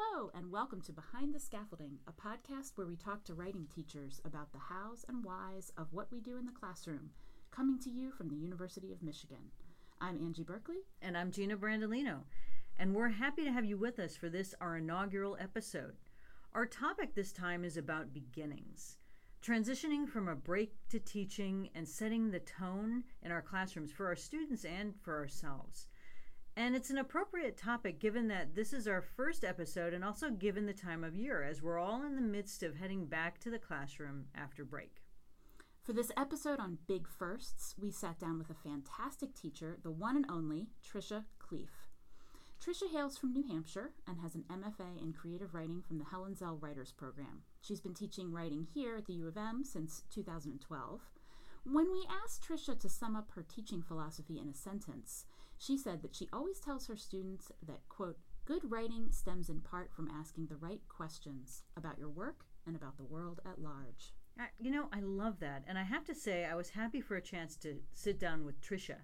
Hello, and welcome to Behind the Scaffolding, a podcast where we talk to writing teachers about the hows and whys of what we do in the classroom, coming to you from the University of Michigan. I'm Angie Berkeley. And I'm Gina Brandolino. And we're happy to have you with us for this, our inaugural episode. Our topic this time is about beginnings, transitioning from a break to teaching and setting the tone in our classrooms for our students and for ourselves. And it's an appropriate topic given that this is our first episode and also given the time of year as we're all in the midst of heading back to the classroom after break. For this episode on Big Firsts, we sat down with a fantastic teacher, the one and only Tricia Cleef. Tricia hails from New Hampshire and has an MFA in creative writing from the Helen Zell Writers Program. She's been teaching writing here at the U of M since 2012. When we asked Tricia to sum up her teaching philosophy in a sentence, she said that she always tells her students that, quote, good writing stems in part from asking the right questions about your work and about the world at large. I, you know, I love that. And I have to say, I was happy for a chance to sit down with Tricia.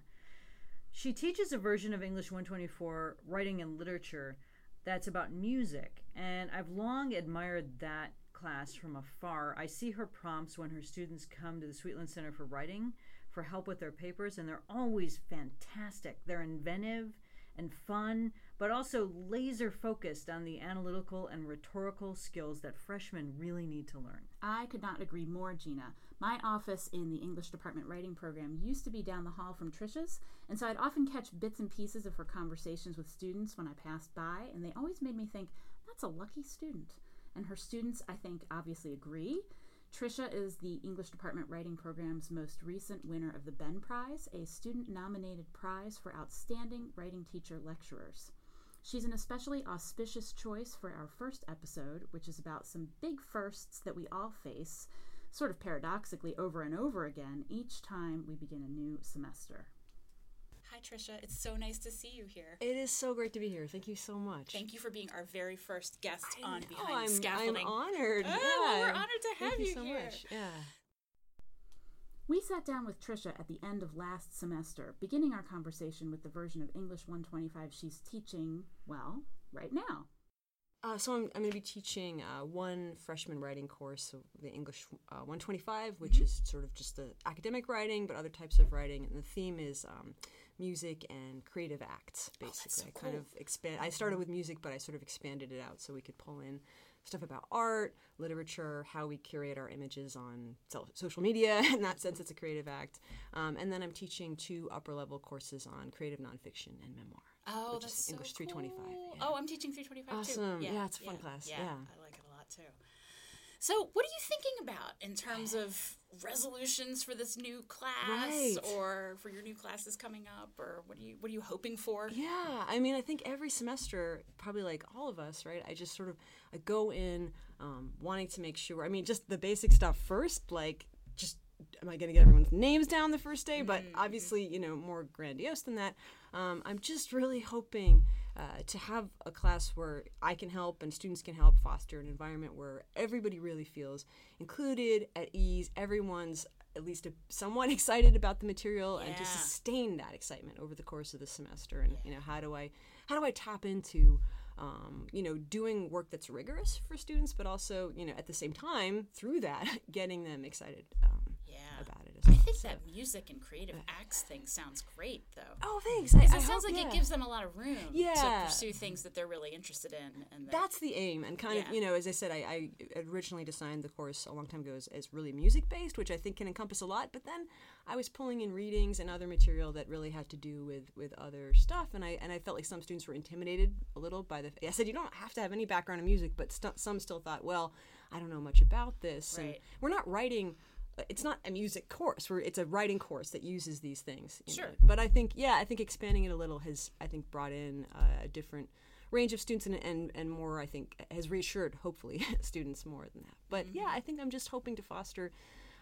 She teaches a version of English 124 writing and literature that's about music. And I've long admired that class from afar. I see her prompts when her students come to the Sweetland Center for Writing for help with their papers, and they're always fantastic. They're inventive and fun, but also laser focused on the analytical and rhetorical skills that freshmen really need to learn. I could not agree more, Gina. My office in the English department writing program used to be down the hall from Tricia's, and so I'd often catch bits and pieces of her conversations with students when I passed by, and they always made me think, that's a lucky student. And her students, I think, obviously agree. Tricia is the English Department Writing Program's most recent winner of the Ben Prize, a student nominated prize for outstanding writing teacher lecturers. She's an especially auspicious choice for our first episode, which is about some big firsts that we all face, sort of paradoxically, over and over again each time we begin a new semester. Hi, Tricia. It's so nice to see you here. It is so great to be here. Thank you so much. Thank you for being our very first guest I on know, Behind I'm, Scaffolding. I'm honored. Oh, yeah. well, we're honored to have Thank you, you so here. much. Yeah. We sat down with Trisha at the end of last semester, beginning our conversation with the version of English 125 she's teaching, well, right now. Uh, so I'm, I'm going to be teaching uh, one freshman writing course, so the English uh, 125, which Mm-hmm. is sort of just the academic writing, but other types of writing. And the theme is um, music and creative acts, Oh, basically. so I kind of expand. I started with music, but I sort of expanded it out so we could pull in stuff about art, literature, how we curate our images on social media. In that sense, it's a creative act. Um, and then I'm teaching two upper level courses on creative nonfiction and memoir. Oh, that's is so English 325. cool. yeah. Oh, I'm teaching 325 Awesome. too. Yeah, it's a fun class. Yeah. I like it a lot too. So, what are you thinking about in terms of resolutions for this new class, Right. or for your new classes coming up, or what are you what are you hoping for? Yeah, I mean, I think every semester, probably like all of us, right? I just sort of I go in um, wanting to make sure. I mean, just the basic stuff first, like just am I going to get everyone's names down the first day? But obviously, you know, more grandiose than that. Um, I'm just really hoping uh, to have a class where I can help and students can help foster an environment where everybody really feels included, at ease. Everyone's at least a, somewhat excited about the material and to sustain that excitement over the course of the semester. And you know, how do I how do I tap into um, you know doing work that's rigorous for students, but also you know at the same time through that getting them excited um, Yeah. About it as I think So- that music and creative acts thing sounds great, though. Oh, thanks. I, I it hope- sounds like yeah. it gives them a lot of room to pursue things that they're really interested in. And that, That's the aim, and kind Yeah. of, you know, as I said, I, I originally designed the course a long time ago as, as really music based, which I think can encompass a lot. But then I was pulling in readings and other material that really had to do with with other stuff, and I and I felt like some students were intimidated a little by the. I said you don't have to have any background in music, but st- some still thought, well, I don't know much about this, and we're not writing. It's not a music course. We're, it's a writing course that uses these things. Sure. know. But I think, yeah, I think expanding it a little has, I think, brought in a different range of students and, and, and more, I think, has reassured, hopefully, students more than that. But yeah, I think I'm just hoping to foster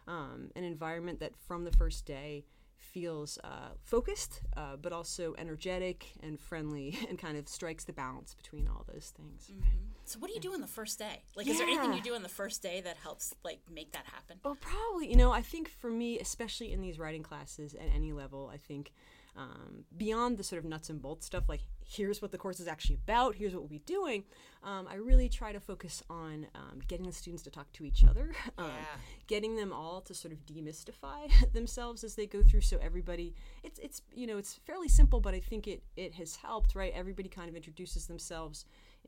um, an environment that from the first day feels uh, focused, uh, but also energetic and friendly and kind of strikes the balance between all those things. so, what do you do on the first day? Like, is there anything you do on the first day that helps like make that happen? Well, probably. You know, I think for me, especially in these writing classes at any level, I think um, beyond the sort of nuts and bolts stuff, like here's what the course is actually about, here's what we'll be doing, um, I really try to focus on um, getting the students to talk to each other, um, getting them all to sort of demystify themselves as they go through. So everybody, it's it's you know it's fairly simple, but I think it it has helped. Right, everybody kind of introduces themselves,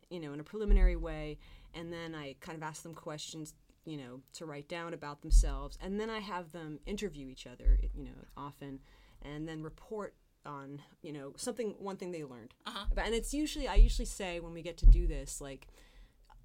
you know, in a preliminary way, and then I kind of ask them questions you know to write down about themselves and then i have them interview each other you know often and then report on you know something one thing they learned. Uh-huh. And it's usually i usually say when we get to do this like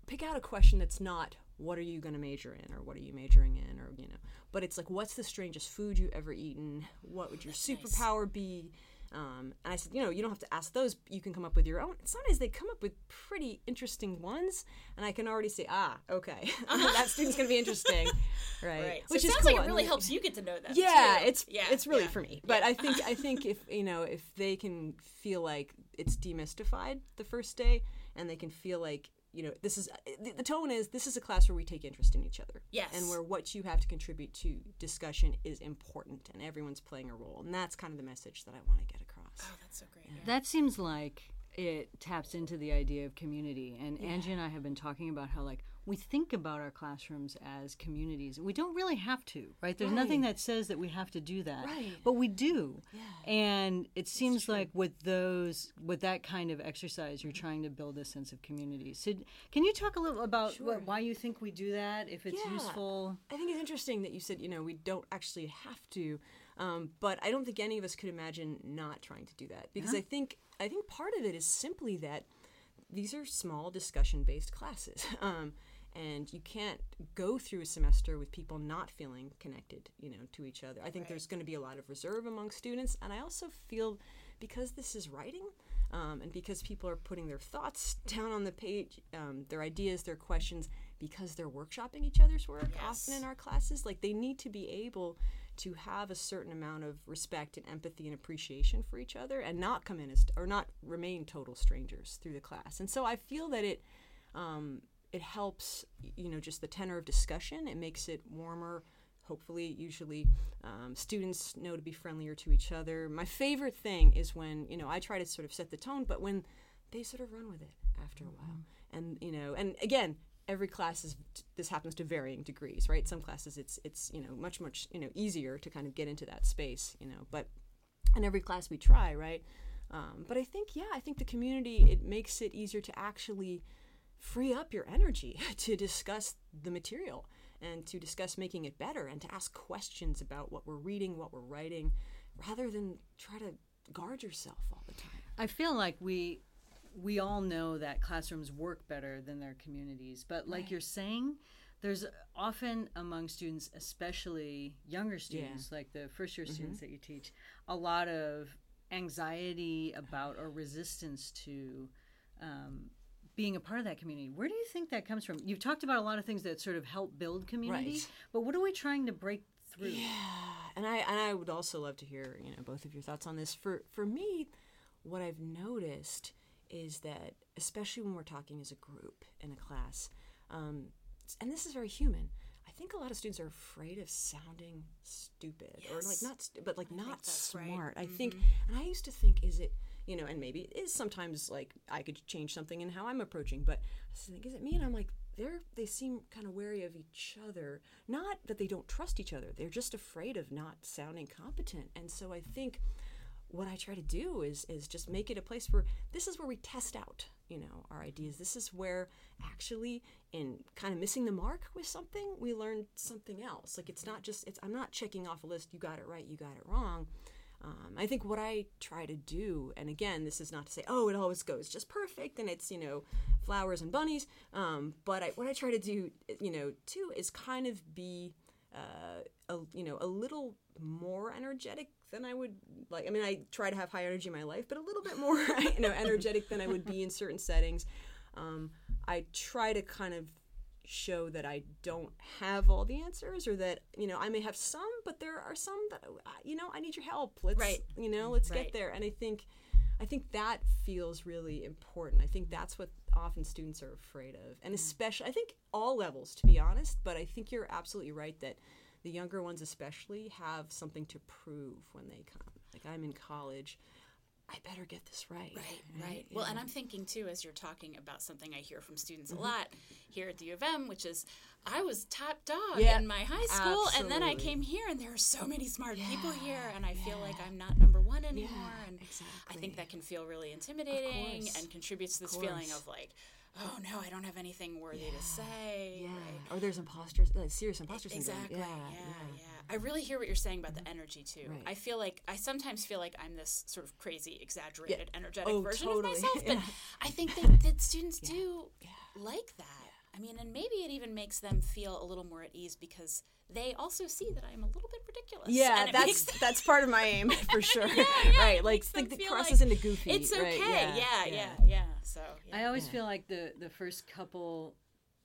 pick out a question that's not what are you going to major in? or what are you majoring in? or you know. But it's like what's the strangest food you ever eaten? What would your superpower be um, and I said, you know, you don't have to ask those. You can come up with your own. Sometimes they come up with pretty interesting ones, and I can already say, ah, okay, that student's gonna be interesting, right? Right. So Which sounds cool. like it really we- helps you get to know them. yeah, too. it's yeah, it's really yeah. for me. But I think I think if you know if they can feel like it's demystified the first day, and they can feel like you know this is uh, the, the tone is this is a class where we take interest in each other. Yes. and where what you have to contribute to discussion is important, and everyone's playing a role, and that's kind of the message that I want to get across. Oh, that's so great. That seems like it taps into the idea of community. And Angie and I have been talking about how, like, we think about our classrooms as communities. We don't really have to, right? There's nothing that says that we have to do that. Right. But we do. And it seems like with those, with that kind of exercise, you're trying to build a sense of community. So, can you talk a little about what, why you think we do that? If it's Yeah. useful? I think it's interesting that you said, you know, we don't actually have to, um, but I don't think any of us could imagine not trying to do that because I think I think part of it is simply that these are small discussion-based classes, um, and you can't go through a semester with people not feeling connected, you know, to each other. I think there's going to be a lot of reserve among students, and I also feel because this is writing. Um, and because people are putting their thoughts down on the page, um, their ideas, their questions, because they're workshopping each other's work often in our classes, like they need to be able to have a certain amount of respect and empathy and appreciation for each other and not come in as or not remain total strangers through the class. And so I feel that it um, it helps you know just the tenor of discussion. It makes it warmer. Hopefully, usually um, students know to be friendlier to each other. My favorite thing is when you know I try to sort of set the tone, but when they sort of run with it after a while, and you know, and again, every class is this happens to varying degrees, right? Some classes it's it's you know much much you know easier to kind of get into that space, you know, but in every class we try, right? Um, but I think, yeah, I think the community it makes it easier to actually free up your energy to discuss the material and to discuss making it better and to ask questions about what we're reading, what we're writing, rather than try to guard yourself all the time. I feel like we we all know that classrooms work better than their communities, but like you're saying, there's often among students, especially younger students, like the first year students that you teach, a lot of anxiety about or resistance to um, being a part of that community. Where do you think that comes from? You've talked about a lot of things that sort of help build community, Right. but what are we trying to break through? Yeah, and I and I would also love to hear you know both of your thoughts on this. For for me, what I've noticed is that especially when we're talking as a group in a class, um, and this is very human. I think a lot of students are afraid of sounding stupid or like not, st- but like not that's right. smart. I think, and I used to think, is it you know, and maybe it is sometimes like I could change something in how I'm approaching, but I think, is it me? And I'm like, they're they seem kind of wary of each other. Not that they don't trust each other; they're just afraid of not sounding competent. And so I think what I try to do is is just make it a place where this is where we test out, you know, our ideas. This is where actually in kind of missing the mark with something, we learn something else. Like it's not just it's I'm not checking off a list, you got it right, you got it wrong. Um, I think what I try to do, and again, this is not to say, oh, it always goes just perfect and it's, you know, flowers and bunnies. Um, but I, what I try to do, you know, too, is kind of be, uh, a, you know, a little more energetic than I would like. I mean, I try to have high energy in my life, but a little bit more, you know, energetic than I would be in certain settings. Um, I try to kind of show that I don't have all the answers or that, you know, I may have some, but there are some that, uh, you know, I need your help. Let's, Right. you know, let's Right. get there. And I think, I think that feels really important. I think that's what often students are afraid of. And especially, I think all levels, to be honest, but I think you're absolutely right that the younger ones especially have something to prove when they come. Like I'm in college. I better get this right. Right, right. Well, and I'm thinking too, as you're talking about something I hear from students a mm-hmm. lot here at the U of M, which is I was top dog Yeah, in my high school, and then I came here, and there are so many smart people here, and I feel like. I'm not number one anymore. and I think that can feel really intimidating and contributes to this feeling of like, oh no, I don't have anything worthy to say. Yeah. right? Or there's imposter, like serious imposter syndrome. Exactly. Yeah. Yeah, yeah. Yeah. I really hear what you're saying about the mm-hmm. energy too. Right. I feel like I sometimes feel like I'm this sort of crazy, exaggerated, energetic Oh, version totally. of myself, but Yeah. I think that, that students do like that. I mean, and maybe it even makes them feel a little more at ease because they also see that I'm a little bit ridiculous. Yeah, and that's makes them- that's part of my aim for sure. yeah, yeah, right, like makes think the crosses like into goofy. It's okay. right? Yeah, yeah, yeah, So yeah. I always feel like the the first couple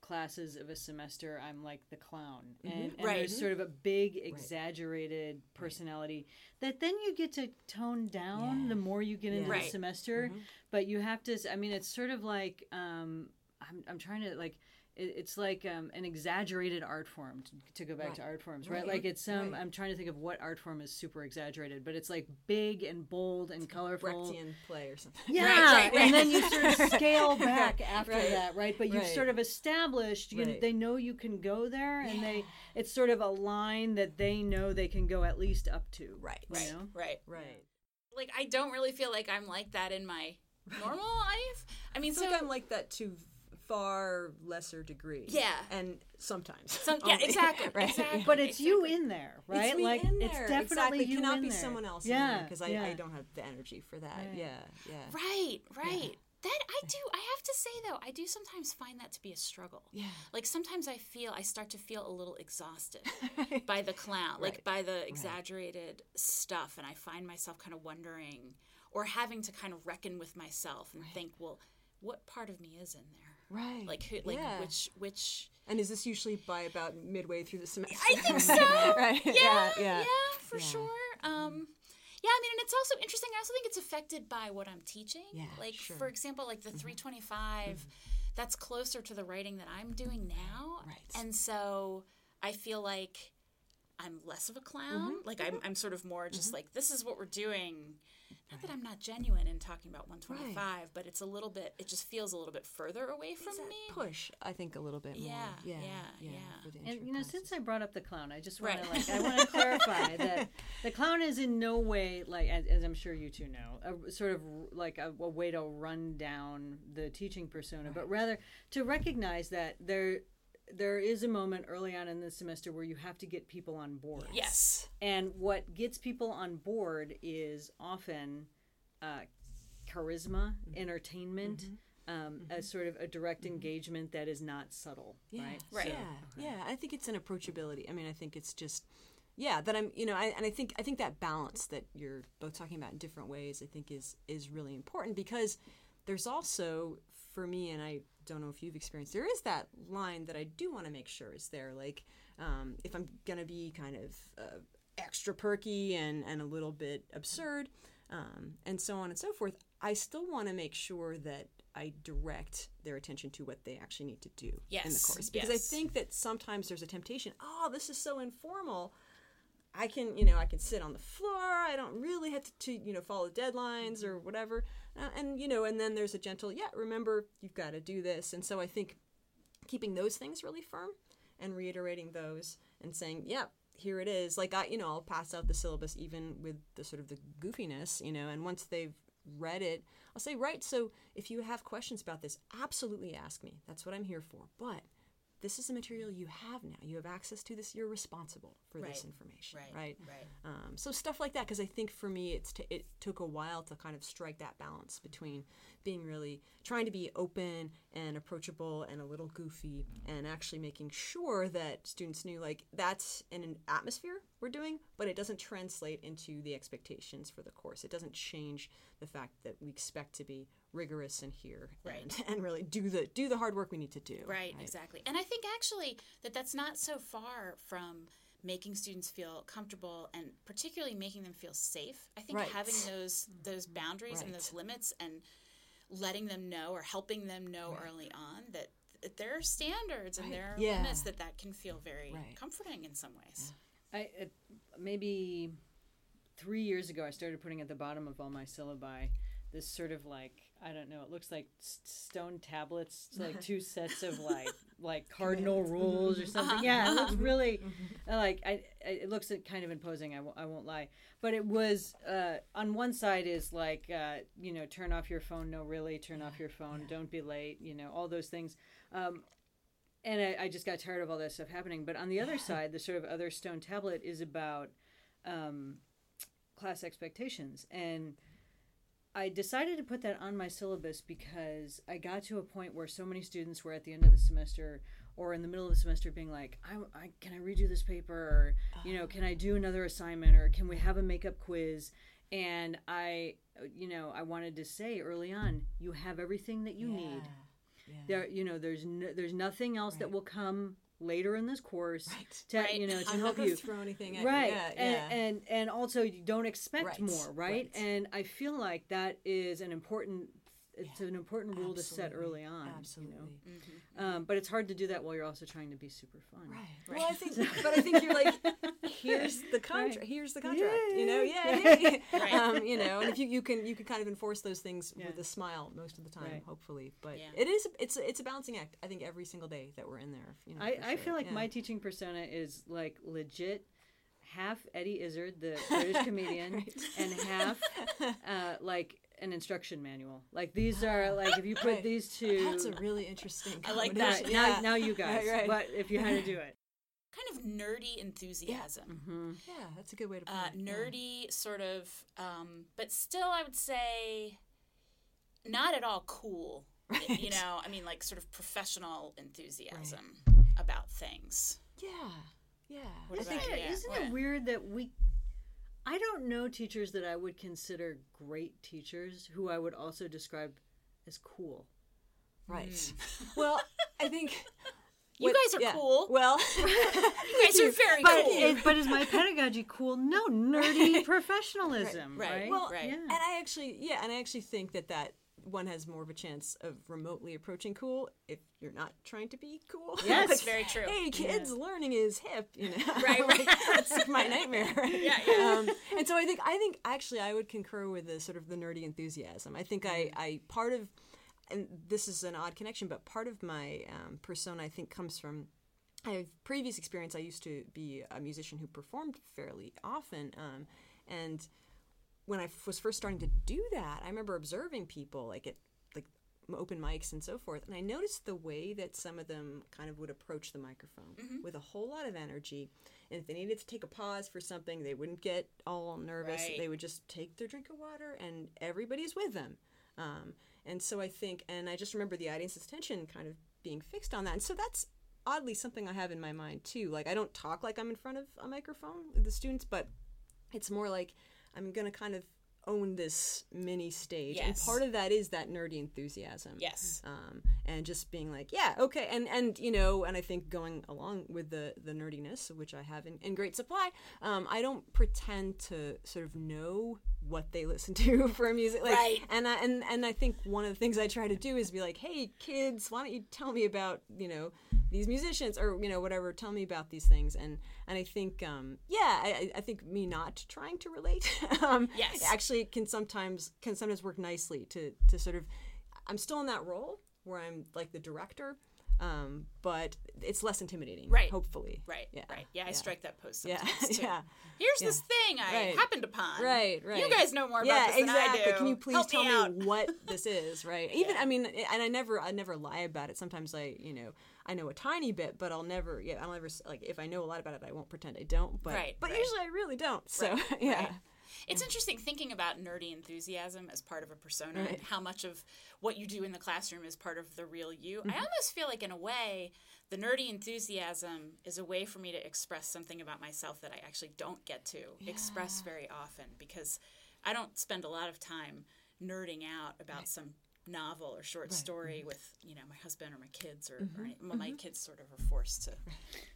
classes of a semester I'm like the clown and, and Mm-hmm. Right. there's sort of a big exaggerated personality that then you get to tone down the more you get into Right. the semester but you have to I mean it's sort of like um I'm, I'm trying to like it's like um, an exaggerated art form to, to go back to art forms right, like it's um Right. i'm trying to think of what art form is super exaggerated but it's like big and bold and colorful Brechtian play or something. yeah, right, right. and then you sort of scale back after Right. that, right? But you've Right. sort of established, you Right. they know you can go there, and they it's sort of a line that they know they can go at least up to, Right. You right, know? right. Right. Like I don't really feel like I'm like that in my normal life. I mean, I so like I'm like that to far lesser degree. Yeah. And sometimes. Some, yeah, exactly, Right. exactly. But it's you in there, right? It's me like in it's definitely exactly. you cannot in be there. someone else Yeah, because I, yeah. I don't have the energy for that. Right. Yeah, yeah. Right, right. That I do. I have to say though, I do sometimes find that to be a struggle. Yeah. Like sometimes I feel I start to feel a little exhausted by the clown, like Right. by the exaggerated stuff, and I find myself kind of wondering or having to kind of reckon with myself and think, well, what part of me is in there? Right. Like who? Like Yeah. which? Which? And is this usually by about midway through the semester? I think so. right. Yeah, Yeah. yeah, Yeah. for sure. Um, yeah, I mean, and it's also interesting. I also think it's affected by what I'm teaching. Yeah, like sure. for example, like the 325, that's closer to the writing that I'm doing now, Right. and so I feel like I'm less of a clown. Mm-hmm. Like I'm, mm-hmm. I'm sort of more just mm-hmm. like this is what we're doing. Not that I'm not genuine in talking about 125, but it's a little bit. It just feels a little bit further away from that me. push, I think, a little bit more. Yeah, Yeah. yeah, yeah. for the And you know, classes. since I brought up the clown, I just want Right. to like I want to clarify that the clown is in no way like as, as I'm sure you two know, a sort of like a, a way to run down the teaching persona, but rather to recognize that there there is a moment early on in the semester where you have to get people on board. Yes. And what gets people on board is often uh, charisma, Mm-hmm. entertainment, um, a sort of a direct engagement that is not subtle, Yeah, right? Right. Yeah, yeah. I think it's an approachability. I mean, I think it's just, yeah, that I'm, you know, I, and I think I think that balance that you're both talking about in different ways, I think is is really important because there's also for me, and I don't know if you've experienced, there is that line that I do want to make sure is there. Like, um, if I'm gonna be kind of uh, extra perky and and a little bit absurd, um, and so on and so forth, I still want to make sure that I direct their attention to what they actually need to do in the course because I think that sometimes there's a temptation. Oh, this is so informal. I can, you know, I can sit on the floor. I don't really have to, to you know, follow deadlines or whatever. Uh, and you know, and then there's a gentle, yeah, remember you've got to do this. And so I think keeping those things really firm and reiterating those and saying, yeah, here it is. Like I, you know, I'll pass out the syllabus even with the sort of the goofiness, you know, and once they've read it, I'll say, right, so if you have questions about this, absolutely ask me. That's what I'm here for. But this is the material you have now. You have access to this. You're responsible for this information, Right, right? right. Um, so stuff like that, because I think for me, it's t- it took a while to kind of strike that balance between being really trying to be open and approachable and a little goofy, and actually making sure that students knew like that's in an atmosphere we're doing, but it doesn't translate into the expectations for the course. It doesn't change the fact that we expect to be rigorous in here Right. and, and really do the do the hard work we need to do. Right, exactly. And I think actually that that's not so far from making students feel comfortable and particularly making them feel safe. I think Right. having those those boundaries and those limits and letting them know or helping them know early on that that there are standards and there are Yeah. limits that that can feel very Right. comforting in some ways. I it, maybe three years ago, I started putting at the bottom of all my syllabi this sort of like I don't know. It looks like s- stone tablets, like two sets of like like cardinal rules or something. Yeah, it looks really uh, like I, I. It looks kind of imposing. I, w- I won't lie, but it was uh, on one side is like uh, you know turn off your phone. No, really, turn off your phone. Don't be late. You know all those things. Um, and I, I just got tired of all that stuff happening. But on the other side, the sort of other stone tablet is about um, class expectations and. I decided to put that on my syllabus because I got to a point where so many students were at the end of the semester or in the middle of the semester being like, I, I, can I redo this paper? Or, you know, can I do another assignment? Or can we have a makeup quiz? And I, you know, I wanted to say early on, you have everything that you need. There, you know, there's no, there's nothing else that will come later in this course to Right. you know to I'm help you throw anything at right you. Yeah, and, yeah. and and also you don't expect Right, more right? right. and i feel like that is an important it's an important rule to set early on Absolutely. you know um, but it's hard to do that while you're also trying to be super fun Right. Well, I think, but I think you're like, here's the contract. Here's the contract. You know, yeah, yeah. Right. Um, you know, and if you, you can you can kind of enforce those things Yeah. with a smile most of the time, Right. hopefully. But Yeah. it is it's it's a balancing act. I think every single day that we're in there. You know, I, for I feel like Yeah. my teaching persona is like legit half Eddie Izzard, the British comedian, and half uh, like an instruction manual. Like these are like if you put Right. these two. That's a really interesting. I like that. combination. now, now you guys. Right, right. But if you had to do it, Kind of nerdy enthusiasm. hmm Yeah, that's a good way to put Uh, it. yeah. nerdy, sort of, um, but still, I would say not at all cool. Y- You know, I mean, like sort of professional enthusiasm about things. Yeah, yeah. What Isn't, about it, you? isn't What? it weird that we? I don't know teachers that I would consider great teachers who I would also describe as cool. Right. Hmm. Well, I think You what- guys are yeah. cool. Well, You guys are very But cool. is, but is my pedagogy cool? No, nerdy professionalism, Right, right? right. well, Right. Yeah. and I actually, yeah, and I actually think that that one has more of a chance of remotely approaching cool if you're not trying to be cool. Yes. That's very true. Hey, kids, learning is hip, you know. Right, right. That's like my nightmare. Yeah, yeah. Um, and so I think, I think actually, I would concur with the sort of the nerdy enthusiasm. I think I, I part of, and this is an odd connection, but part of my um, persona, I think, comes from I have previous experience. I used to be a musician who performed fairly often, um, and when I f- was first starting to do that, I remember observing people like at like open mics and so forth, and I noticed the way that some of them kind of would approach the microphone with a whole lot of energy. And if they needed to take a pause for something, they wouldn't get all nervous. Right. They would just take their drink of water, and everybody's with them. Um, and so I think, and I just remember the audience's attention kind of being fixed on that. And so that's oddly something I have in my mind too. Like I don't talk like I'm in front of a microphone with the students, but it's more like I'm gonna kind of own this mini stage, and part of that is that nerdy enthusiasm. Yes. Um, and just being like, yeah, okay, and and you know, and I think going along with the the nerdiness, which I have in, in great supply, um, I don't pretend to sort of know what they listen to for music, like, Right. and I, and and I think one of the things I try to do is be like, hey, kids, why don't you tell me about you know these musicians or you know whatever tell me about these things and and i think um yeah i, I think me not trying to relate um Yes. actually can sometimes can sometimes work nicely to to sort of i'm still in that role where i'm like the director um but it's less intimidating Right. hopefully Right, yeah right. Yeah, I strike that post yeah sometimes too. yeah Here's this thing I Right. happened upon. Right, right. You guys know more about yeah, this than exactly. I do. Can you please Help tell me, out. what this is? Right. Even I mean, and I never, I never lie about it. Sometimes I, you know, I know a tiny bit, but I'll never, yeah, I'll never like if I know a lot about it, I won't pretend I don't. But Right, but right. usually I really don't. So yeah. Right. It's interesting thinking about nerdy enthusiasm as part of a persona and how much of what you do in the classroom is part of the real you. Mm-hmm. I almost feel like, in a way, the nerdy enthusiasm is a way for me to express something about myself that I actually don't get to express very often because I don't spend a lot of time nerding out about some novel or short story Mm-hmm. with you know my husband or my kids or, or any, well, my kids sort of are forced to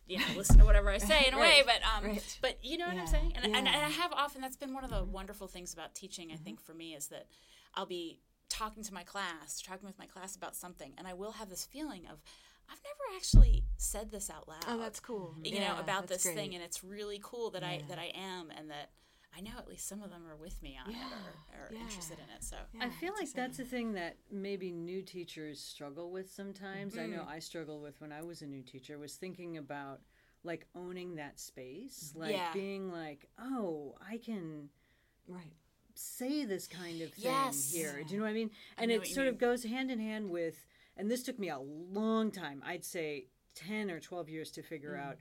you know listen to whatever I say in a way but um right. but you know what I'm saying and, and, and. Mm-hmm. I have often that's been one of the wonderful things about teaching I think for me is that I'll be talking to my class talking with my class about something and I will have this feeling of I've never actually said this out loud Oh, that's cool. you Yeah, know about this thing and it's really cool that I that I am and that I know at least some of them are with me on it or, or yeah. interested in it. So I feel like that's a thing that maybe new teachers struggle with sometimes. I know I struggled with when I was a new teacher was thinking about like owning that space, like Yeah. being like, "Oh, I can Right. say this kind of thing Yes. here." Do you know what I mean? And know it what you sort of goes hand in hand with and this took me a long time. I'd say 10 or 12 years to figure Mm. out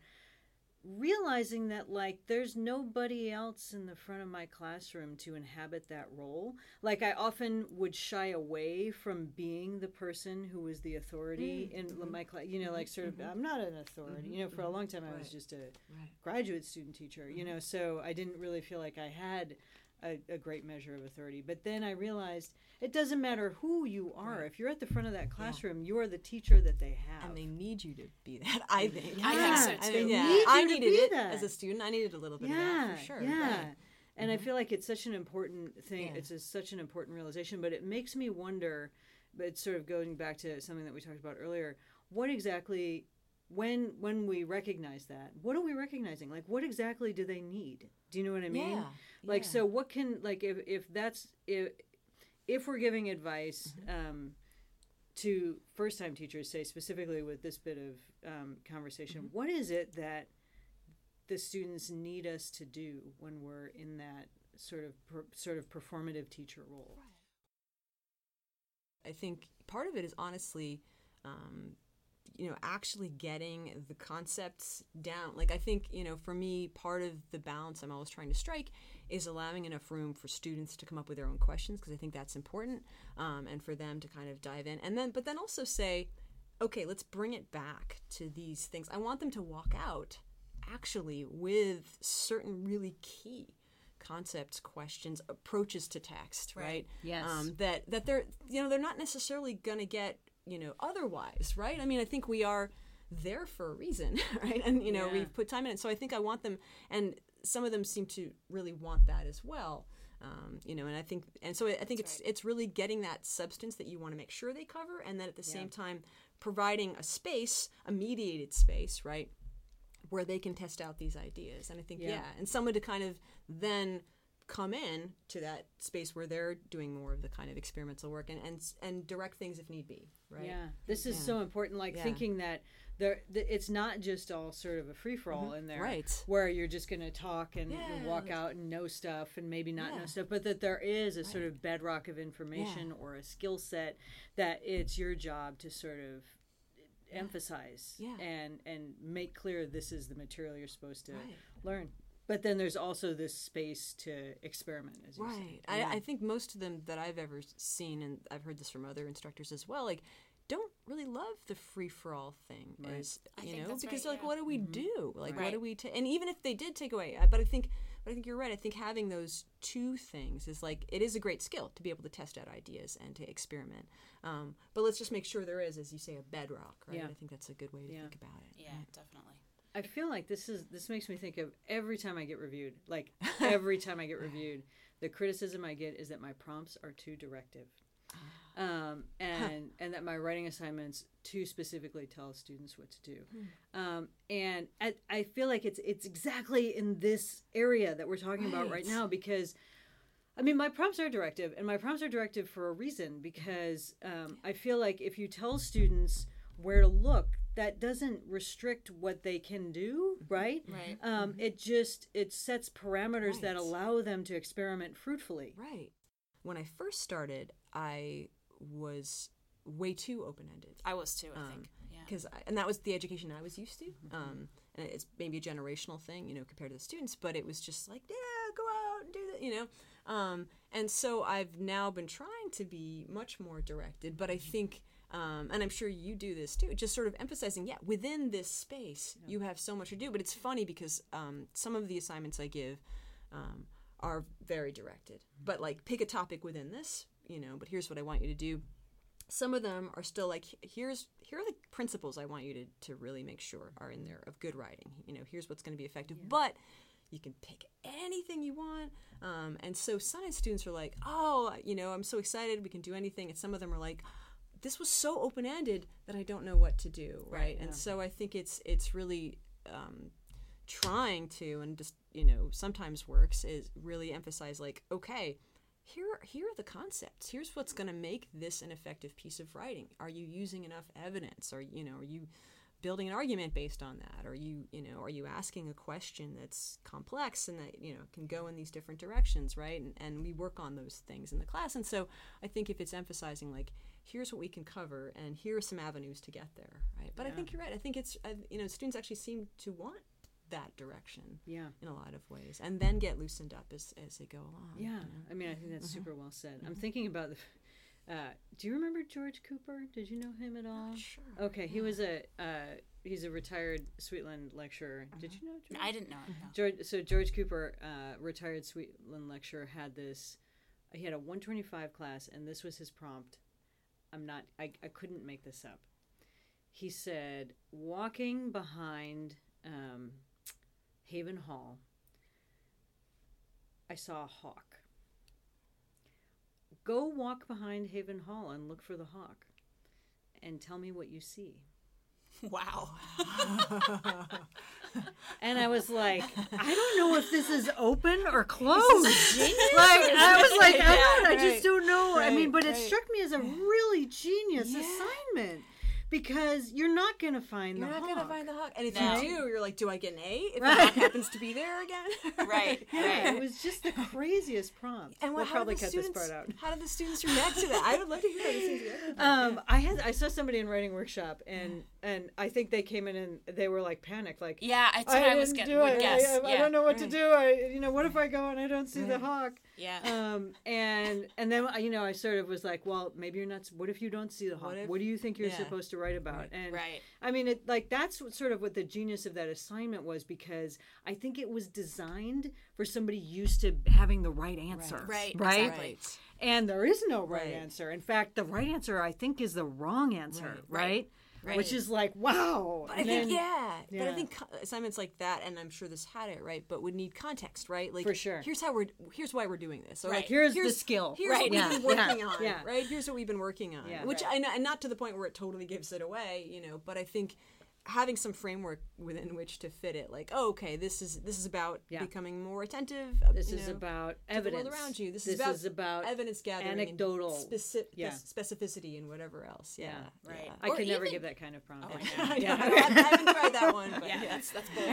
realizing that like there's nobody else in the front of my classroom to inhabit that role. Like i often would shy away from being the person who was the authority mm, in mm-hmm. my class you know mm-hmm, like sort of mm-hmm. i'm not an authority you know for a long time i was Right. just a Right. graduate student teacher you know so i didn't really feel like i had a, a great measure of authority but then i realized it doesn't matter who you are if you're at the front of that classroom you are the teacher that they have And they need you to be that. I think. I think so, I too. mean, yeah, need I needed it that. as a student. I needed a little bit yeah, of that for sure. Yeah. right. Mm-hmm. And I feel like it's such an important thing. Yeah. It's a, such an important realization, but it makes me wonder. But sort of going back to something that we talked about earlier. What exactly, when when we recognize that, what are we recognizing? Like, what exactly do they need? Do you know what I mean? Yeah, Like, yeah. so what can like if if that's if if we're giving advice. Mm-hmm. Um, to first time teachers say specifically with this bit of um, conversation Mm-hmm. what is it that the students need us to do when we're in that sort of per, sort of performative teacher role I think part of it is honestly, um, you know, actually getting the concepts down. Like, I think, you know, for me, part of the balance I'm always trying to strike is allowing enough room for students to come up with their own questions because I think that's important um, and for them to kind of dive in. And then, but then also say, okay, let's bring it back to these things. I want them to walk out actually with certain really key concepts, questions, approaches to text, right? Yes. Um, that that they're you know they're not necessarily going to get you know otherwise, right? I mean, I think we are there for a reason, right? And you know Yeah. we've put time in it, so I think I want them, and some of them seem to really want that as well. Um, you know, and I think, and so I think it's it's really getting that substance that you want to make sure they cover, and then at the same time providing a space, a mediated space, right, where they can test out these ideas. And I think, Yeah. yeah, and someone to kind of then come in to that space where they're doing more of the kind of experimental work and and, and direct things if need be, right? Yeah, this is Yeah. so important. Like Yeah. thinking that there, th- it's not just all sort of a free for all in there, Mm-hmm. Right. Where you're just going to talk and, and walk out and know stuff and maybe not know stuff, but that there is a sort of bedrock of information or a skill set that it's your job to sort of emphasize Yeah. and and make clear this is the material you're supposed to Right. learn. But then there's also this space to experiment, as you Right. say. I, I think most of them that I've ever seen, and I've heard this from other instructors as well, like don't really love the free for all thing, as I you think know, that's because right, like, yeah. what do we do? Like, what do we? ta- and even if they did take away, but I think, but I think you're right. I think having those two things is like it is a great skill to be able to test out ideas and to experiment. Um, but let's just make sure there is, as you say, a bedrock, right? Yeah. I think that's a good way to Yeah. think about it. yeah, definitely. I feel like this is this makes me think of every time I get reviewed. Like every time I get reviewed, the criticism I get is that my prompts are too directive, um, and and that my writing assignments too specifically tell students what to do. Um, and I, I feel like it's it's exactly in this area that we're talking about right Right. now because. I mean, my prompts are directive, and my prompts are directive for a reason because um, I feel like if you tell students where to look, that doesn't restrict what they can do, right? Right. Um, It just it sets parameters that allow them to experiment fruitfully. Right. When I first started, I was way too open ended. I was too. I Um, think. Yeah. because and that was the education I was used to. Um, and it's maybe a generational thing, you know, compared to the students, but it was just like, yeah, go out and do that, you know. Um, and so I've now been trying to be much more directed, but I think. Um, and I'm sure you do this too. Just sort of emphasizing, yeah, within this space, you have so much to do. But it's funny because um, some of the assignments I give um, are very directed. But like, pick a topic within this, you know. But here's what I want you to do some of them are still like here's here are the principles i want you to, to really make sure are in there of good writing you know here's what's going to be effective but you can pick anything you want. Um, and so science students are like oh you know i'm so excited we can do anything. And some of them are like this was so open-ended that i don't know what to do right, and so i think it's it's really um, trying to and just you know sometimes works is really emphasize like okay here here are the concepts. Here's what's going to make this an effective piece of writing. Are you using enough evidence? Or you know are you building an argument based on that are you you know are you asking a question that's complex and that you know can go in these different directions right and, and we work on those things in the class and so i think if it's emphasizing like here's what we can cover and here are some avenues to get there right but i think you're right i think it's uh, you know students actually seem to want that direction Yeah. in a lot of ways and then get loosened up as, as they go along Yeah, you know? I mean, I think that's super well said. I'm thinking about the. Uh, do you remember George Cooper? Did you know him at all? sure Okay, he was a uh, he's a retired Sweetland lecturer. Did you know? George? I didn't know it. No. George, so George Cooper, uh, retired Sweetland lecturer, had this. He had a 125 class, and this was his prompt. I'm not. I, I couldn't make this up. He said, "Walking behind um, Haven Hall, I saw a hawk. Go walk behind Haven Hall and look for the hawk, and tell me what you see." Wow. And I was like, I don't know if this is open or closed. like I was like, I don't. I just don't know. I mean, right, but it struck me as a really genius assignment because you're not going to find You're the not hawk. gonna find the hawk, and if No. you do, you're like, "Do I get an A if Right. the hawk happens to be there again?" Right. yeah, it was just the craziest prompt. And we'll what, how probably did the cut this students, part out. How did the students react to that? I would love to hear how the students react. Um, I had I saw somebody in writing workshop, and and I think they came in and they were like panicked, like Yeah, that's what I, was didn't getting. do it. guess. I, I, yeah. I don't know what to do. I you know what if I go and I don't see the hawk? Yeah. um, and and then you know I sort of was like, well, maybe you're not. What if you don't see the hawk? What, if- do you think you're yeah. supposed to write about? And Right. I mean, it like that's what, sort of what the genius of that assignment was because I think it was designed for somebody used to having the right answer. Right. Right. Exactly. And there is no right, Right. answer. In fact, the right answer I think is the wrong answer. Right. Which is like wow. But I think then- yeah, but. I think assignments like that, and I'm sure this had it right, but would need context, right? Like For sure. Here's how we're here's why we're doing this. Or Right. like Here's the skill. Here's Right. what we've Yeah. been working Yeah. on. Yeah. Right. Here's what we've been working on. Yeah. Which Right. I know, and not to the point where it totally gives it away, you know. But I think having some framework within which to fit it, like, oh, okay, this is this is about Yeah. becoming more attentive. This is know, about to the evidence world around you. This, This is about is about evidence gathering, and anecdotal. speci- Yeah. specificity, and whatever else. Yeah, Yeah. Right. I Or could never even- give that kind of prompt. Oh, I Yeah. I, know. I haven't tried that one, but Yeah, yeah. that's that's bold.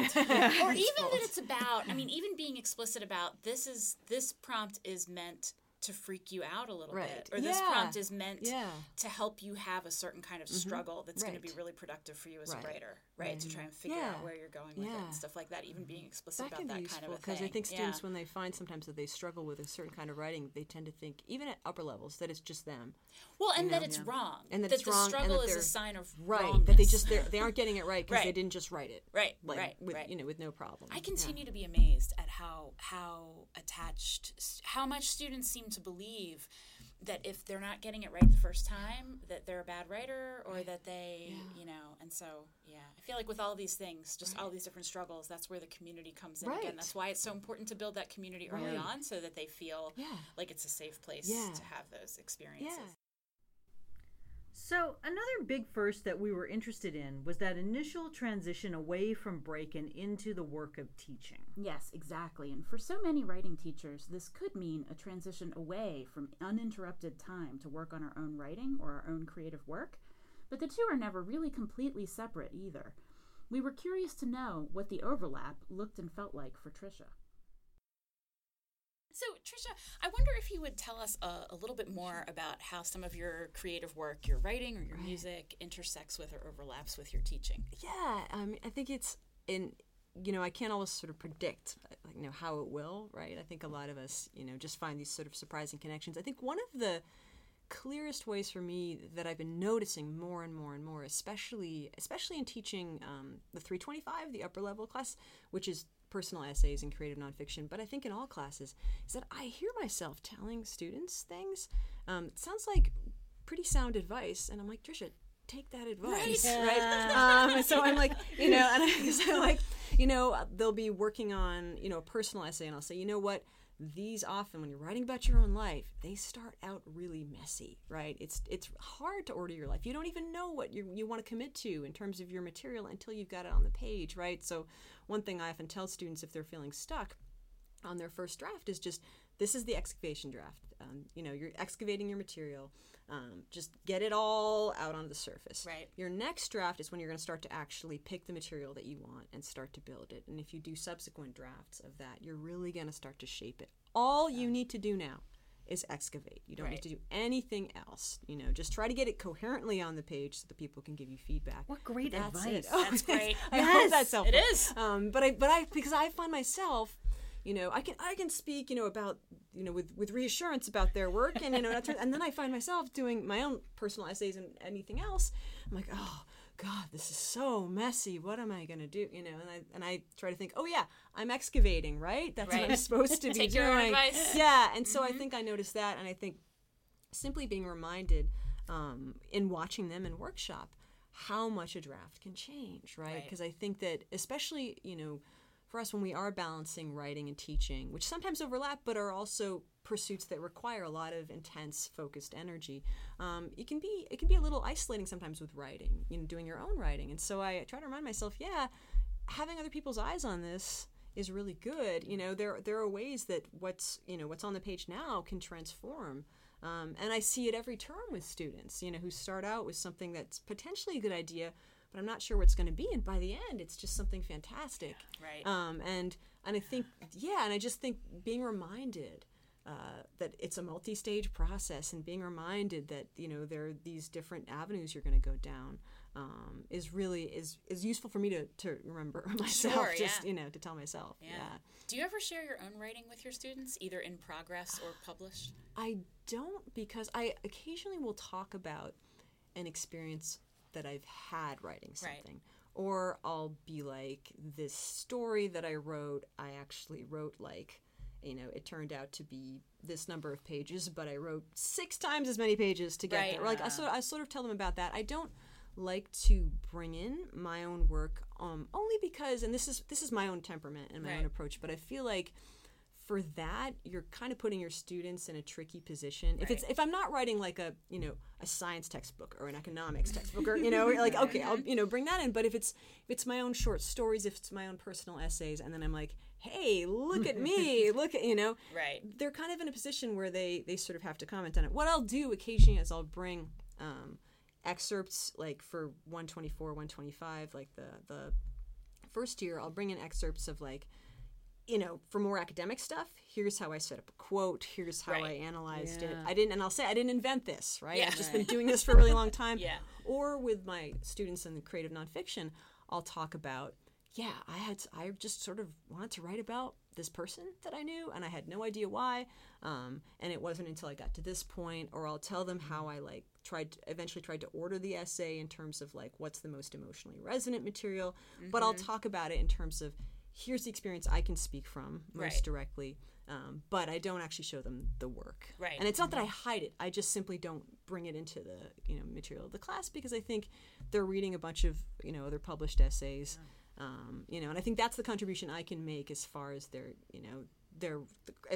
or even that it's about. I mean, even being explicit about this is this prompt is meant to freak you out a little Right. bit, or this Yeah. prompt is meant Yeah. to help you have a certain kind of mm-hmm. struggle that's going to be really productive for you as Right. a writer, right? To try and figure Yeah. out where you're going with it and stuff like that. Even being explicit that about that be kind of a thing. because I think students, yeah. when they find sometimes that they struggle with a certain kind of writing, they tend to think, even at upper levels, that it's just them. well, and that know, it's yeah. wrong, And that that it's the wrong and struggle that is a sign of Right. wrongness. That they just they're, they aren't getting it right because they didn't just write it. right, Like right, with right. you know with no problem. I continue to be amazed at how how attached how much students seem to believe that if they're not getting it right the first time that they're a bad writer or that they you know and so yeah I feel like with all these things just all these different struggles that's where the community comes in Right. again that's why it's so important to build that community early Right. on so that they feel Yeah. like it's a safe place Yeah. to have those experiences Yeah. So, another big first that we were interested in was that initial transition away from break and into the work of teaching. Yes, exactly. And for so many writing teachers, this could mean a transition away from uninterrupted time to work on our own writing or our own creative work. But the two are never really completely separate either. We were curious to know what the overlap looked and felt like for Trisha. So, Trisha, I wonder if you would tell us a, a little bit more about how some of your creative work, your writing or your music, intersects with or overlaps with your teaching. Yeah, I mean, I think it's in you know I can't always sort of predict like you know how it will, right? I think a lot of us you know just find these sort of surprising connections. I think one of the clearest ways for me that I've been noticing more and more and more, especially especially in teaching um, the 325, the upper level class, which is personal essays and creative nonfiction, but I think in all classes, is that I hear myself telling students things. Um, it sounds like pretty sound advice, and I'm like, Trisha, take that advice, right? Um, so I'm like, you know, and I, so like, you know, they'll be working on, you know, a personal essay, and I'll say, you know what, these often when you're writing about your own life they start out really messy right? It's it's hard to order your life. You don't even know what you, you want to commit to in terms of your material until you've got it on the page right? So one thing i often tell students if they're feeling stuck on their first draft is just this is the excavation draft. Um, you know you're excavating your material um, just get it all out on the surface. Right. Your next draft is when you're going to start to actually pick the material that you want and start to build it. And if you do subsequent drafts of that, you're really going to start to shape it. All you need to do now is excavate. You don't Right. need to do anything else. You know, just try to get it coherently on the page so that people can give you feedback. What great That's advice. it. Oh, That's great. I Yes, hope that's helpful. it is. Um, but I, but I, because I find myself, you know, I can, I can speak, you know, about, you know, with, with reassurance about their work, and you know, and then I find myself doing my own personal essays and anything else. I'm like, oh God, this is so messy. What am I gonna do? You know, and I and I try to think, oh yeah, I'm excavating, right? That's what I'm supposed to be Take doing. your own advice. Yeah, and so I think I noticed that, and I think simply being reminded um, in watching them in workshop how much a draft can change, right? Right. Because I think that especially you know for us when we are balancing writing and teaching, which sometimes overlap, but are also pursuits that require a lot of intense, focused energy. Um, it can be it can be a little isolating sometimes with writing, you know, doing your own writing. And so I try to remind myself, yeah, having other people's eyes on this is really good. You know, there there are ways that what's you know what's on the page now can transform. Um, and I see it every term with students, you know, who start out with something that's potentially a good idea, but I'm not sure what's going to be. And by the end, it's just something fantastic. Right. Um, and and I think yeah, and I just think being reminded uh, that it's a multi-stage process, and being reminded that you know there are these different avenues you're going to go down um, is really is is useful for me to to remember myself. Sure, just yeah. you know to tell myself. yeah. yeah. Do you ever share your own writing with your students, either in progress or published? I don't because I occasionally will talk about an experience that I've had writing Right. something. Or I'll be like, this story that I wrote, I actually wrote like, you know, it turned out to be this number of pages, but I wrote six times as many pages to get Right. there. Like I sort, I sort of tell them about that. I don't like to bring in my own work, um, only because, and this is this is my own temperament and my own approach, but I feel like for that you're kind of putting your students in a tricky position. If it's if i'm not writing like a you know a science textbook or an economics textbook or you know like okay i'll you know bring that in. But if it's if it's my own short stories if it's my own personal essays and then i'm like hey look at me look at you know Right. they're kind of in a position where they they sort of have to comment on it. What i'll do occasionally is i'll bring um excerpts like for 124 125 like the the first year i'll bring in excerpts of like you know, for more academic stuff, here's how I set up a quote. Here's how I Right. analyzed it. I didn't, and I'll say I didn't invent this, right? Yeah. I've just been doing this for a really long time. Yeah. Or with my students in the creative nonfiction, I'll talk about, yeah, I had, I just sort of wanted to write about this person that I knew, and I had no idea why. Um, and it wasn't until I got to this point, or I'll tell them how I like tried, to, eventually tried to order the essay in terms of like what's the most emotionally resonant material. But I'll Mm-hmm. talk about it in terms of here's the experience I can speak from most Right. directly, um, but I don't actually show them the work. Right. And it's not that I hide it; I just simply don't bring it into the you know material of the class because I think they're reading a bunch of you know other published essays, um, you know, and I think that's the contribution I can make as far as their you know their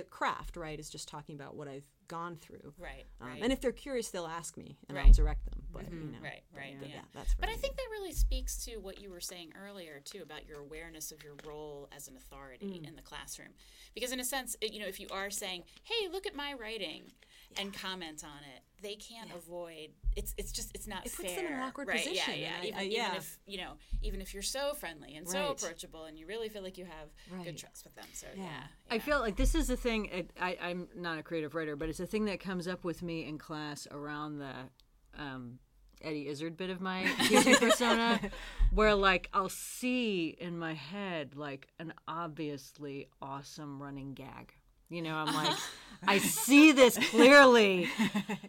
craft. Right, is just talking about what I've gone through. Right. Um, Right. And if they're curious, they'll ask me, and I'll direct them. But you know, Right, right, but yeah. that's. But I think that really speaks to what you were saying earlier too about your awareness of your role as an authority Mm. in the classroom. Because in a sense, it- you know, if you are saying, "Hey, look at my writing," and comment on it, they can't avoid. It's it's just it's not It fair. puts them in an awkward right? position, Yeah, yeah. and I- even, I- even if you know, even if you're so friendly and so approachable, and you really feel like you have Right. good trust with them. So yeah, Yeah. I feel like this is the thing. It, I, I'm not a creative writer, but it's a thing that comes up with me in class around the um, Eddie Izzard bit of my persona, where like I'll see in my head like an obviously awesome running gag. You know, I'm like, I see this clearly,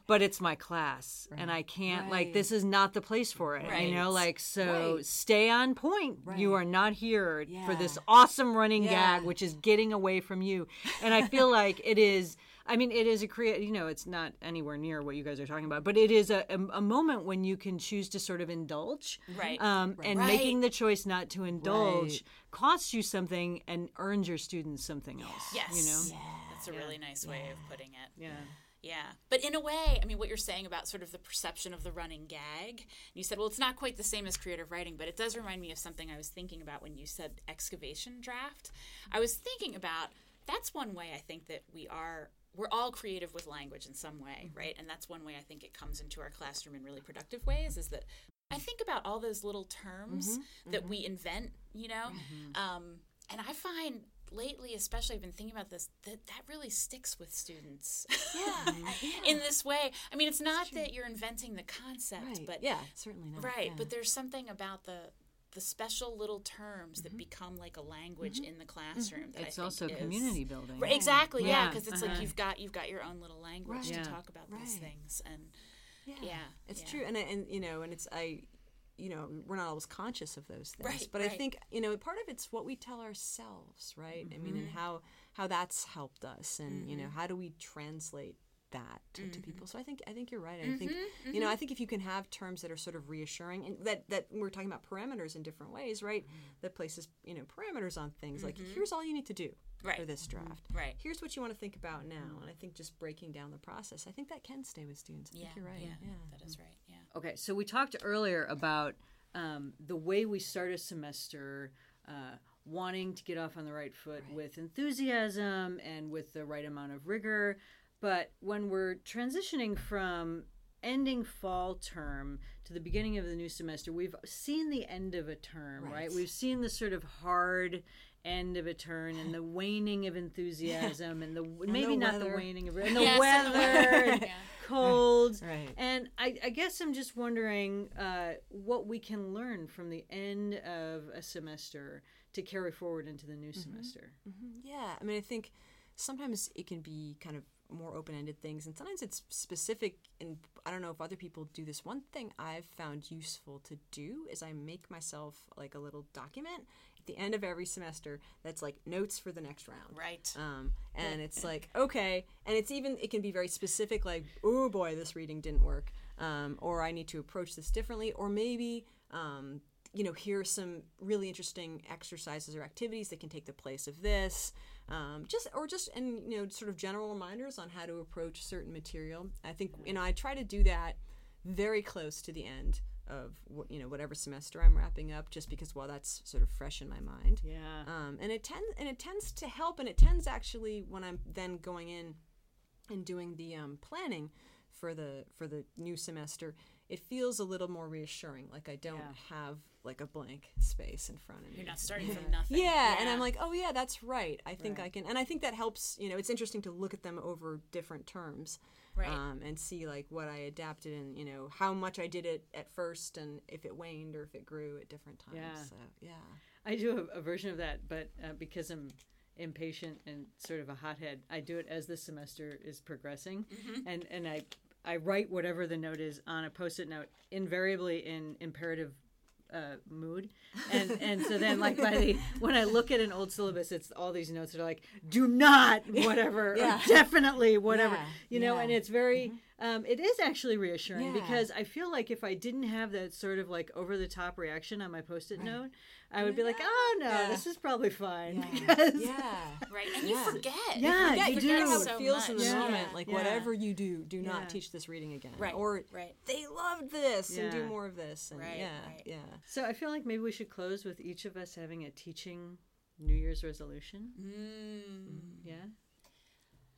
but it's my class, and I can't like this is not the place for it. You know, like so Right. stay on point. You are not here for this awesome running Yeah. gag, which is getting away from you. And I feel like it is. I mean, it is a create. You know, it's not anywhere near what you guys are talking about, but it is a, a, a moment when you can choose to sort of indulge. Right. Um, And Right. making the choice not to indulge Right. costs you something and earns your students something else. yes, You know. that's That's a really nice way of putting it. Yeah. Yeah. But in a way, I mean, what you're saying about sort of the perception of the running gag, you said, well, it's not quite the same as creative writing, but it does remind me of something I was thinking about when you said excavation draft. I was thinking about that's one way I think that we are. We're all creative with language in some way, mm-hmm. right? And that's one way I think it comes into our classroom in really productive ways is that I think about all those little terms mm-hmm. that mm-hmm. we invent, you know? Um, and I find lately, especially, I've been thinking about this, that that really sticks with students. Yeah. in this way. I mean, it's not that you're inventing the concept, Right. but yeah, certainly not. right. yeah. But there's something about the the special little terms that become like a language in the classroom. That I It's think also is- community building. Right, exactly, yeah, Yeah, because it's uh-huh. like you've got you've got your own little language Right. to Yeah. talk about these things, and yeah, yeah, it's yeah. true, and I- and you know, and it's I, you know, we're not always conscious of those things, Right, but I think you know, part of it's what we tell ourselves, right? I mean, and Mm-hmm. how how that's helped us, and you know, how do we translate that to, to Mm-hmm. people? So I think I think you're right. I think you know, I think if you can have terms that are sort of reassuring, and that that we're talking about parameters in different ways, right? Mm-hmm. That places you know parameters on things like here's all you need to do Right. for this draft. right. Here's what you want to think about now, and I think just breaking down the process, I think that can stay with students. I Yeah, think you're right. yeah, yeah. that is right. Yeah. Okay, so we talked earlier about um, the way we start a semester, uh, wanting to get off on the right foot with enthusiasm and with the right amount of rigor. But when we're transitioning from ending fall term to the beginning of the new semester, we've seen the end of a term, right? Right. We've seen the sort of hard end of a turn and the waning of enthusiasm and the maybe not the waning of and the Yes, weather and yeah. cold Right. and I, I guess I'm just wondering uh, what we can learn from the end of a semester to carry forward into the new semester. Yeah, I mean, I think sometimes it can be kind of more open-ended things, and sometimes it's specific. And I don't know if other people do this. One thing I've found useful to do is I make myself like a little document at the end of every semester that's like notes for the next round. Right. Um, and it's like okay, and it's even it can be very specific, like oh boy, this reading didn't work, um, or I need to approach this differently, or maybe um, you know here are some really interesting exercises or activities that can take the place of this, um, just or just and you know sort of general reminders on how to approach certain material. I think you know I try to do that very close to the end of you know whatever semester I'm wrapping up, just because well that's sort of fresh in my mind Yeah. um, and it tends and it tends to help and it tends actually when i'm then going in and doing the um, planning for the for the new semester it feels a little more reassuring like i don't Yeah. have like a blank space in front of me You're not starting from nothing. yeah, and I'm like, oh yeah, that's right. I think Right. I can, and I think that helps. You know, it's interesting to look at them over different terms, Right. Um, and see like what I adapted and you know how much I did it at first, and if it waned or if it grew at different times. Yeah. So yeah, I do a, a version of that, but uh, because I'm impatient and sort of a hothead, I do it as the semester is progressing, and and I I write whatever the note is on a post-it note, invariably in imperative uh, mood, and and so then like by the when I look at an old syllabus, it's all these notes that are like do not whatever, Yeah. or definitely whatever, Yeah, you know, yeah. and it's very. Um, it is actually reassuring Yeah. because I feel like if I didn't have that sort of like over the top reaction on my post it note, I would be like, oh no, Yeah. this is probably fine. yeah, Because yeah. Right. And you Yeah. forget. Yeah, yeah, you you do. forget how so it feels in the much. moment. Like Yeah. whatever you do, do not teach this reading again. Right, Or right. they loved this and do more of this. And Right, yeah, right. yeah. So I feel like maybe we should close with each of us having a teaching New Year's resolution. Mm. Yeah.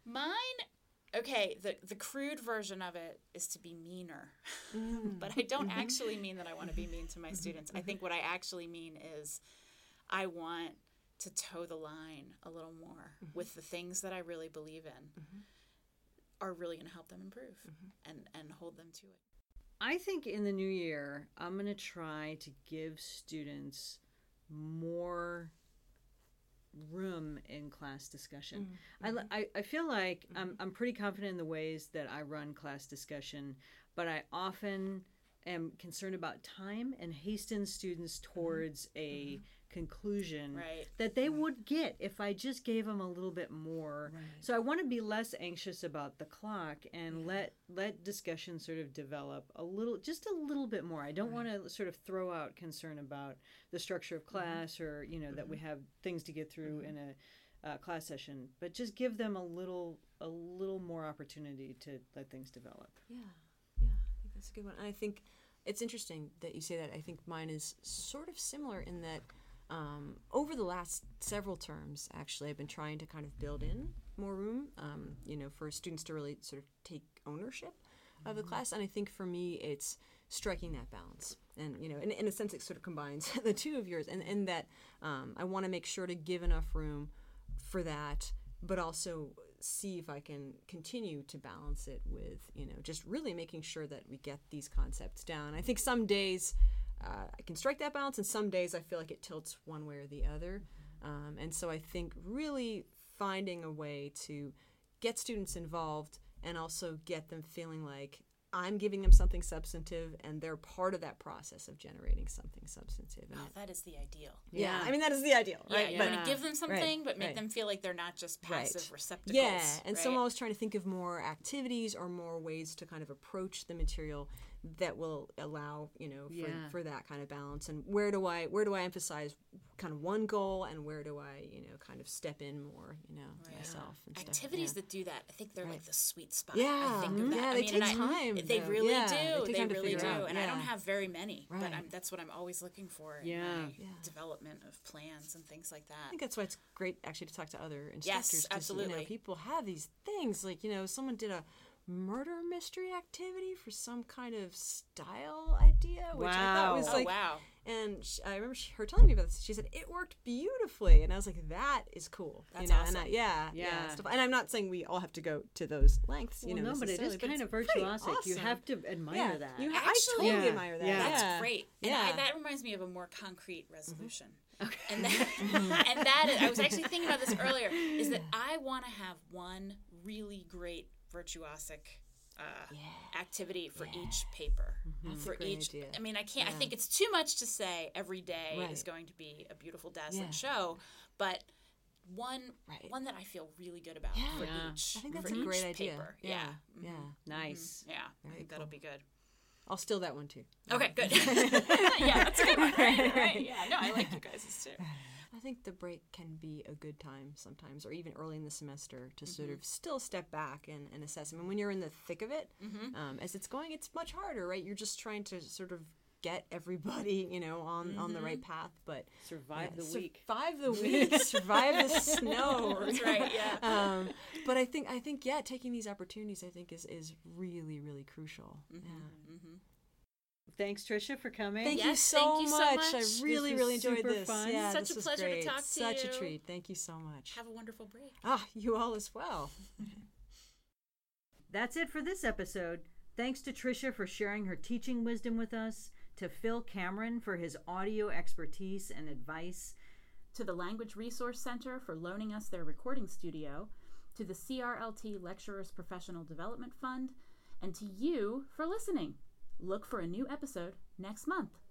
Mine, okay, the the crude version of it is to be meaner. but I don't actually mean that I want to be mean to my students. I think what I actually mean is I want to toe the line a little more mm-hmm. with the things that I really believe in mm-hmm. are really going to help them improve mm-hmm. and and hold them to it. I think in the new year, I'm going to try to give students more room in class discussion. Mm-hmm. I li I, I feel like I'm, mm-hmm. I'm pretty confident in the ways that I run class discussion, but I often am concerned about time and hasten students mm-hmm. towards a conclusion Right. that they would get if I just gave them a little bit more. So I want to be less anxious about the clock and let let discussion sort of develop a little, just a little bit more. I don't want to sort of throw out concern about the structure of class or you know that we have things to get through in a uh, class session, but just give them a little a little more opportunity to let things develop. Yeah, yeah, I think that's a good one. And I think it's interesting that you say that. I think mine is sort of similar in that um, over the last several terms, actually, I've been trying to kind of build in more room, um, you know, for students to really sort of take ownership of the class. And I think for me, it's striking that balance. And, you know, in, in a sense, it sort of combines the two of yours. And, and that um, I want to make sure to give enough room for that, but also see if I can continue to balance it with, you know, just really making sure that we get these concepts down. I think some days uh, I can strike that balance, and some days I feel like it tilts one way or the other. Um, and so I think really finding a way to get students involved and also get them feeling like I'm giving them something substantive and they're part of that process of generating something substantive. And Oh, that is the ideal. yeah, I mean, that is the ideal, right? Yeah, right? you But- want to give them something, but make right. them feel like they're not just passive Right. receptacles. Yeah, and so I'm always trying to think of more activities or more ways to kind of approach the material that will allow you know for, Yeah. for that kind of balance. And where do I where do I emphasize kind of one goal, and where do I you know kind of step in more you know myself and stuff. activities yeah. that do that. I think they're like the sweet spot. Yeah, I think of mm-hmm. that. yeah, I they mean, take and I- time, They really Yeah, do. they They, really do. out, And I don't have very many, but Right. I'm, that's what I'm always looking for in Yeah. my Yeah. development of plans and things like that I think that's why it's great actually to talk to other instructors. Yes, 'cause, You know, absolutely. people have these things like you know someone did a murder mystery activity for some kind of style idea, which I thought Wow. was Oh like wow! And sh I remember she, her telling me about this. She said it worked beautifully, and I was like, "That is cool." That's you know? And awesome. I, yeah, yeah, Yeah. stuff. And I'm not saying we all have to go to those lengths, you well, know. no, but it is necessarily, kind it's of pretty virtuosic. You have to admire yeah, that. You, I Actually- totally Yeah. admire that. Yeah. That's great. And Yeah. I, that reminds me of a more concrete resolution. Mm-hmm. Okay. And that, and that is, I was actually thinking about this earlier, is that I want to have one really great virtuosic uh, activity for each paper. For a great each, idea. I mean, I can't. I think it's too much to say every day is going to be a beautiful, dazzling Yeah. show, but one Right. one that I feel really good about Yeah. for Yeah. each. I think that's for a great each idea. Paper. Yeah, Yeah. yeah. Mhm. nice. Yeah. I Very think that'll cool. be good. I'll steal that one too. Okay, good. yeah, that's a good one. Right, right. Yeah, no, I like you guys' too. I think the break can be a good time sometimes, or even early in the semester, to sort Mm-hmm. of still step back and, and assess. I mean, when you're in the thick of it, Mm-hmm. um, as it's going, it's much harder, right? You're just trying to sort of get everybody, you know, on, on the right Mm-hmm. path. But Survive yeah, the week. survive the week, survive the snow. That's right, yeah. Um, but I think I think yeah, taking these opportunities, I think is is really really crucial. Mm-hmm. Yeah. Thanks, Trisha, for coming. Thank you so thank you so much. much. I really was really enjoyed super this. fun. Yeah, Such this a was pleasure to great. talk to Such a treat. Thank you so much. Have a wonderful break. Ah, you all as well. That's it for this episode. Thanks to Trisha for sharing her teaching wisdom with us, to Phil Cameron for his audio expertise and advice, to the Language Resource Center for loaning us their recording studio, to the CRLT Lecturers Professional Development Fund, and to you for listening. Look for a new episode next month.